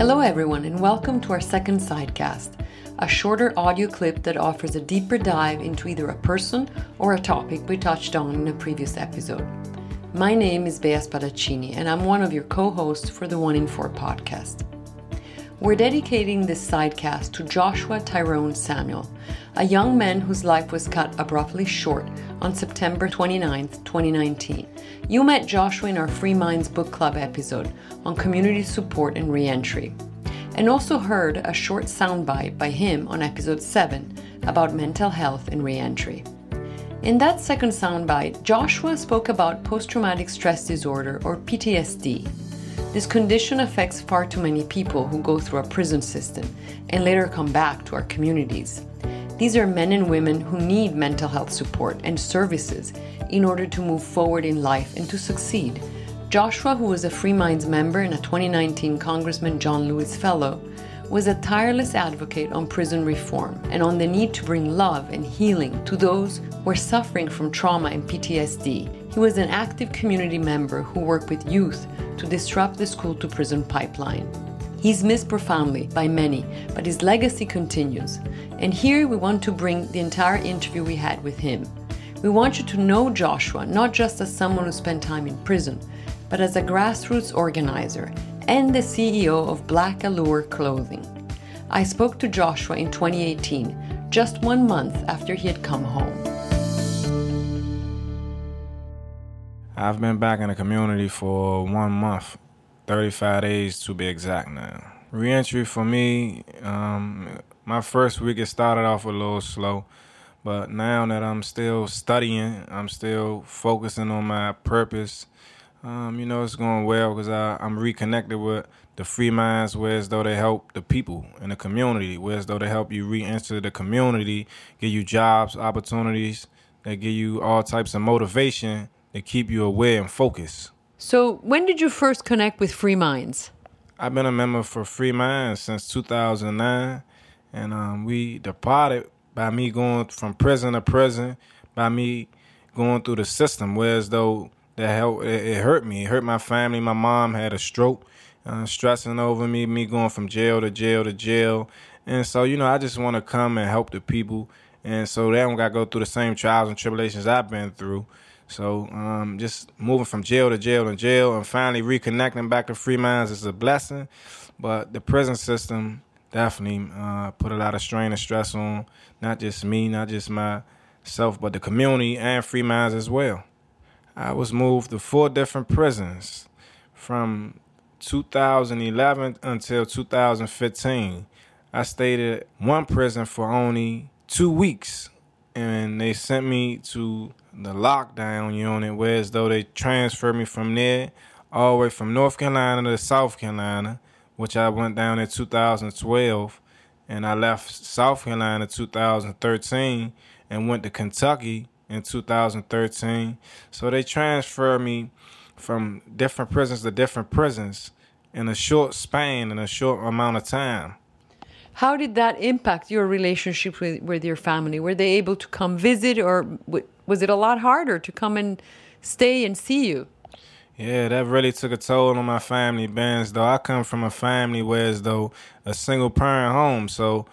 Hello, everyone, and welcome to our second sidecast, a shorter audio clip that offers a deeper dive into either a person or a topic we touched on in a previous episode. My name is Bea Spadacini, and I'm one of your co hosts for the One in Four podcast. We're dedicating this sidecast to Joshua Tyrone Samuel, a young man whose life was cut abruptly short on September 29, 2019. You met Joshua in our Free Minds Book Club episode on community support and reentry, and also heard a short soundbite by him on episode 7 about mental health and reentry. In that second soundbite, Joshua spoke about post traumatic stress disorder or PTSD. This condition affects far too many people who go through a prison system and later come back to our communities. These are men and women who need mental health support and services in order to move forward in life and to succeed. Joshua, who was a Free Minds member and a 2019 Congressman John Lewis Fellow, was a tireless advocate on prison reform and on the need to bring love and healing to those who are suffering from trauma and PTSD. He was an active community member who worked with youth to disrupt the school to prison pipeline. He's missed profoundly by many, but his legacy continues. And here we want to bring the entire interview we had with him. We want you to know Joshua not just as someone who spent time in prison, but as a grassroots organizer and the CEO of Black Allure Clothing. I spoke to Joshua in 2018, just one month after he had come home. I've been back in the community for one month, 35 days to be exact now. Reentry for me, um, my first week it started off a little slow, but now that I'm still studying, I'm still focusing on my purpose um, you know, it's going well because I'm reconnected with the free minds, whereas though they help the people in the community, whereas though they help you re-enter the community, give you jobs, opportunities, they give you all types of motivation to keep you aware and focused. So, when did you first connect with Free Minds? I've been a member for Free Minds since 2009, and um, we departed by me going from prison to prison, by me going through the system, whereas though that helped. It, it, hurt me. It hurt my family. My mom had a stroke, uh, stressing over me, me going from jail to jail to jail. And so, you know, I just want to come and help the people. And so they don't got to go through the same trials and tribulations I've been through. So um, just moving from jail to jail to jail and finally reconnecting back to free minds is a blessing. But the prison system definitely uh, put a lot of strain and stress on not just me, not just myself, but the community and free minds as well. I was moved to four different prisons from 2011 until 2015. I stayed at one prison for only two weeks, and they sent me to the lockdown unit, where as though they transferred me from there all the way from North Carolina to South Carolina, which I went down in 2012, and I left South Carolina in 2013 and went to Kentucky in 2013. So they transferred me from different prisons to different prisons in a short span, in a short amount of time. How did that impact your relationship with, with your family? Were they able to come visit, or was it a lot harder to come and stay and see you? Yeah, that really took a toll on my family, Benz. Though I come from a family where as though a single parent home, so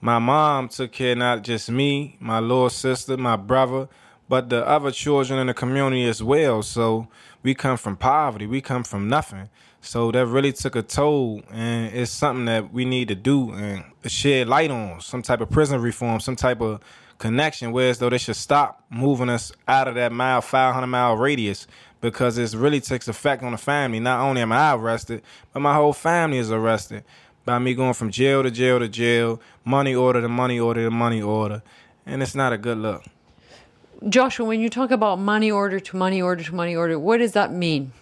my mom took care not just me, my little sister, my brother, but the other children in the community as well. So we come from poverty, we come from nothing. So that really took a toll, and it's something that we need to do and shed light on some type of prison reform, some type of connection. Whereas though they should stop moving us out of that mile, 500 mile radius, because it really takes effect on the family. Not only am I arrested, but my whole family is arrested by me going from jail to jail to jail, money order to money order to money order, and it's not a good look. Joshua, when you talk about money order to money order to money order, what does that mean?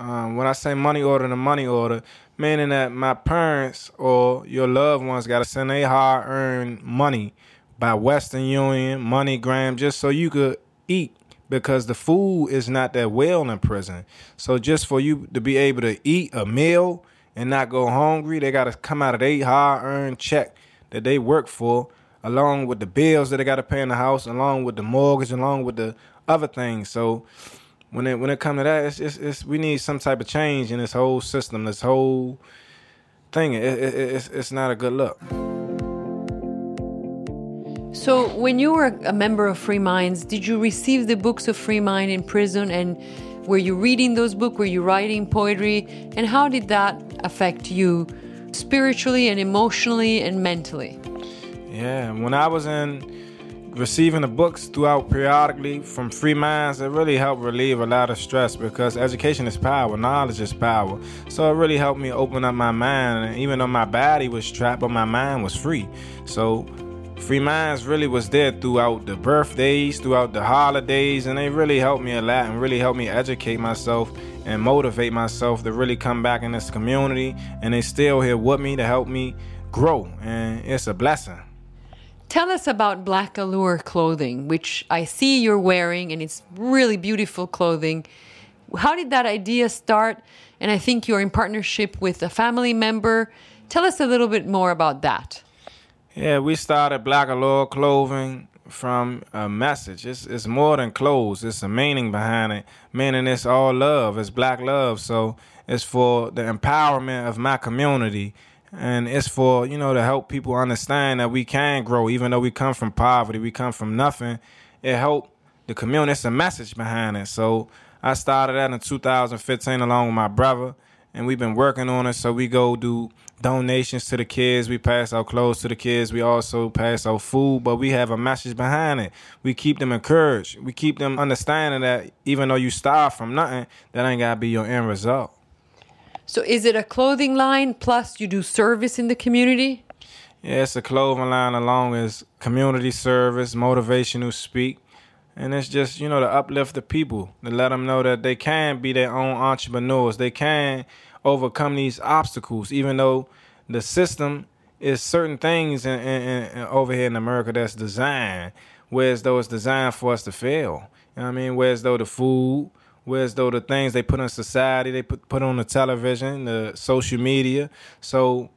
Um, when I say money order to money order, meaning that my parents or your loved ones got to send a hard earned money by Western Union, MoneyGram, just so you could eat because the food is not that well in prison. So just for you to be able to eat a meal and not go hungry, they got to come out of their hard earned check that they work for along with the bills that they got to pay in the house, along with the mortgage, along with the other things. So when it when it comes to that, it's, it's, it's we need some type of change in this whole system, this whole thing. It, it, it's, it's not a good look. So, when you were a member of Free Minds, did you receive the books of Free Mind in prison? And were you reading those books? Were you writing poetry? And how did that affect you spiritually and emotionally and mentally? Yeah, when I was in receiving the books throughout periodically from Free Minds, it really helped relieve a lot of stress because education is power, knowledge is power. So it really helped me open up my mind. And even though my body was trapped, but my mind was free. So Free Minds really was there throughout the birthdays, throughout the holidays, and they really helped me a lot and really helped me educate myself and motivate myself to really come back in this community. And they still here with me to help me grow, and it's a blessing. Tell us about Black Allure clothing, which I see you're wearing, and it's really beautiful clothing. How did that idea start? And I think you're in partnership with a family member. Tell us a little bit more about that. Yeah, we started Black Allure Clothing from a message. It's it's more than clothes. It's a meaning behind it. Meaning it's all love. It's black love. So it's for the empowerment of my community. And it's for, you know, to help people understand that we can grow even though we come from poverty, we come from nothing. It helped the community. It's a message behind it. So I started that in 2015 along with my brother and we've been working on it. So we go do donations to the kids. We pass out clothes to the kids. We also pass out food, but we have a message behind it. We keep them encouraged. We keep them understanding that even though you starve from nothing, that ain't gotta be your end result. So is it a clothing line plus you do service in the community? Yeah, it's a clothing line along as community service, motivational speak. And it's just, you know, to uplift the people, to let them know that they can be their own entrepreneurs. They can overcome these obstacles, even though the system is certain things in, in, in, over here in America that's designed, whereas though it's designed for us to fail. You know what I mean? Whereas though the food, whereas though the things they put in society, they put put on the television, the social media. So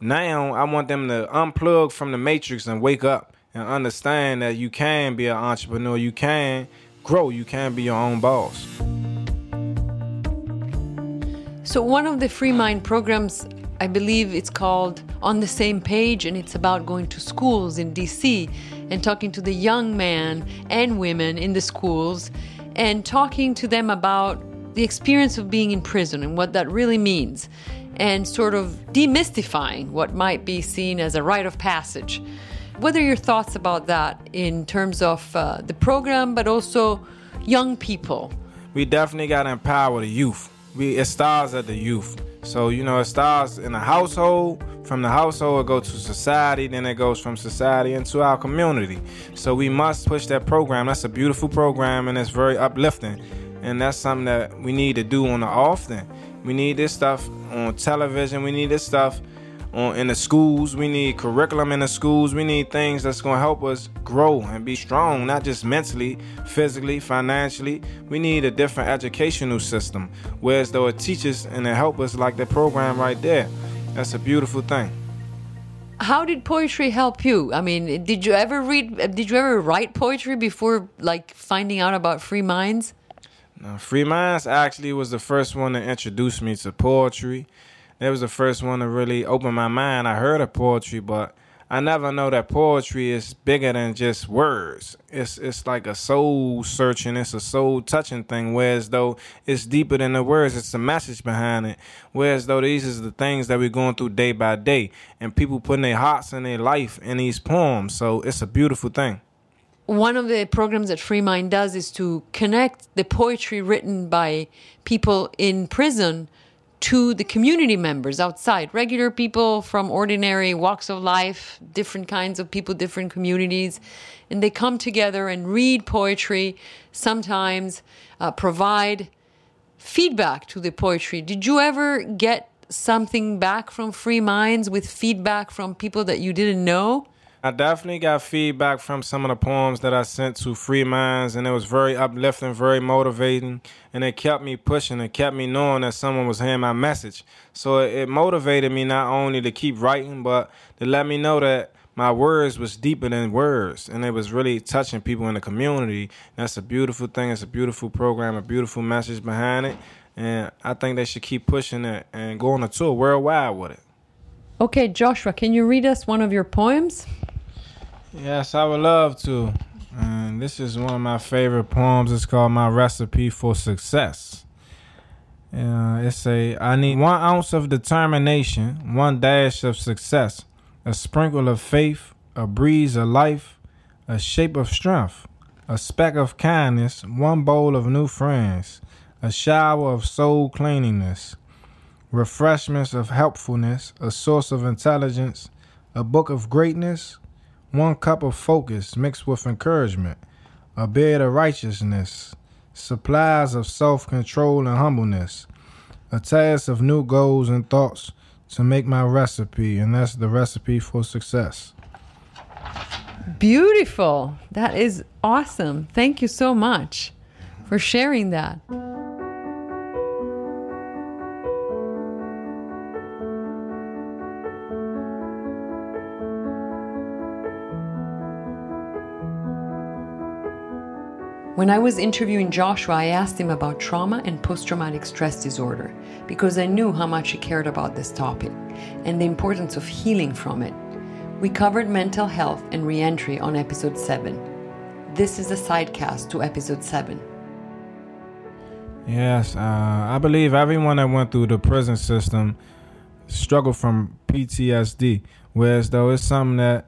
now I want them to unplug from the matrix and wake up and understand that you can be an entrepreneur, you can grow, you can be your own boss. So, one of the Free Mind programs, I believe it's called On the Same Page, and it's about going to schools in DC and talking to the young men and women in the schools and talking to them about the experience of being in prison and what that really means, and sort of demystifying what might be seen as a rite of passage. What are your thoughts about that in terms of uh, the program, but also young people? We definitely got to empower the youth we it starts at the youth. So you know, it starts in the household. From the household, goes to society. Then it goes from society into our community. So we must push that program. That's a beautiful program, and it's very uplifting. And that's something that we need to do on the often. We need this stuff on television. We need this stuff on in the schools. We need curriculum in the schools. We need things that's going to help us grow and be strong, not just mentally, physically, financially. We need a different educational system, whereas though it teaches and it help us like the program right there. That's a beautiful thing. How did poetry help you? I mean, did you ever read? Did you ever write poetry before, like finding out about Free Minds? No, Free Minds actually was the first one to introduce me to poetry that was the first one to really open my mind. I heard of poetry, but I never know that poetry is bigger than just words. It's it's like a soul searching, it's a soul touching thing. Whereas though it's deeper than the words, it's the message behind it. Whereas though these is the things that we're going through day by day, and people putting their hearts and their life in these poems. So it's a beautiful thing. One of the programs that Free Mind does is to connect the poetry written by people in prison to the community members outside, regular people from ordinary walks of life, different kinds of people, different communities, and they come together and read poetry, sometimes uh, provide feedback to the poetry. Did you ever get something back from Free Minds with feedback from people that you didn't know? I definitely got feedback from some of the poems that I sent to Free Minds, and it was very uplifting, very motivating, and it kept me pushing. It kept me knowing that someone was hearing my message. So it, it motivated me not only to keep writing, but to let me know that my words was deeper than words, and it was really touching people in the community. That's a beautiful thing. It's a beautiful program, a beautiful message behind it, and I think they should keep pushing it and going on a tour worldwide with it. Okay, Joshua, can you read us one of your poems? Yes, I would love to. And this is one of my favorite poems. It's called My Recipe for Success. Uh, it's a I need one ounce of determination, one dash of success, a sprinkle of faith, a breeze of life, a shape of strength, a speck of kindness, one bowl of new friends, a shower of soul cleanliness, refreshments of helpfulness, a source of intelligence, a book of greatness, one cup of focus mixed with encouragement, a bed of righteousness, supplies of self control and humbleness, a task of new goals and thoughts to make my recipe, and that's the recipe for success. Beautiful. That is awesome. Thank you so much for sharing that. When I was interviewing Joshua, I asked him about trauma and post traumatic stress disorder because I knew how much he cared about this topic and the importance of healing from it. We covered mental health and reentry on episode 7. This is a sidecast to episode 7. Yes, uh, I believe everyone that went through the prison system struggled from PTSD, whereas though it's something that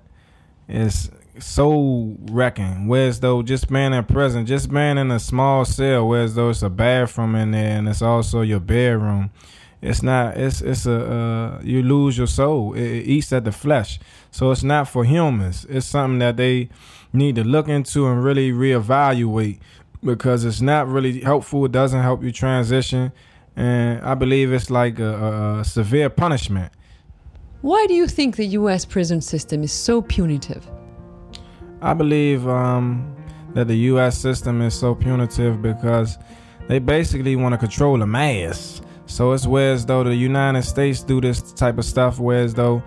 is soul wrecking. Whereas though just being in prison, just being in a small cell, whereas though it's a bathroom in there and it's also your bedroom. It's not. It's it's a uh, you lose your soul. It, it eats at the flesh. So it's not for humans. It's something that they need to look into and really reevaluate because it's not really helpful. It doesn't help you transition, and I believe it's like a, a, a severe punishment. Why do you think the U.S. prison system is so punitive? I believe um, that the U.S. system is so punitive because they basically want to control the mass. So it's whereas though the United States do this type of stuff, whereas though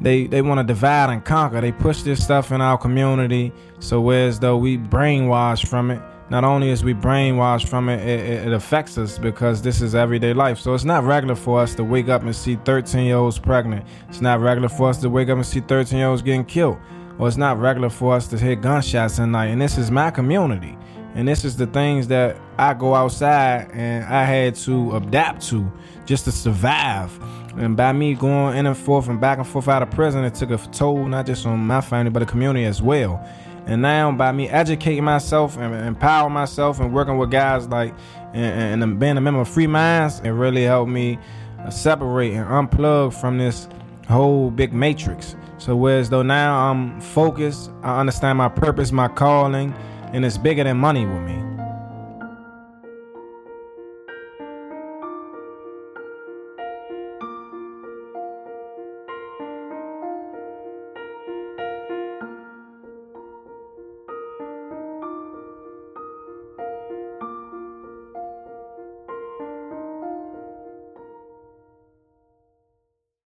they they want to divide and conquer. They push this stuff in our community. So whereas though we brainwash from it, not only is we brainwashed from it, it, it, affects us because this is everyday life. So it's not regular for us to wake up and see 13 year olds pregnant. It's not regular for us to wake up and see 13 year olds getting killed or it's not regular for us to hear gunshots at night. And this is my community. And this is the things that I go outside and I had to adapt to just to survive. And by me going in and forth and back and forth out of prison, it took a toll not just on my family but the community as well. And now by me educating myself and empowering myself and working with guys like and, and being a member of Free Minds, it really helped me separate and unplug from this whole big matrix. So whereas though now I'm focused, I understand my purpose, my calling, and it's bigger than money with me.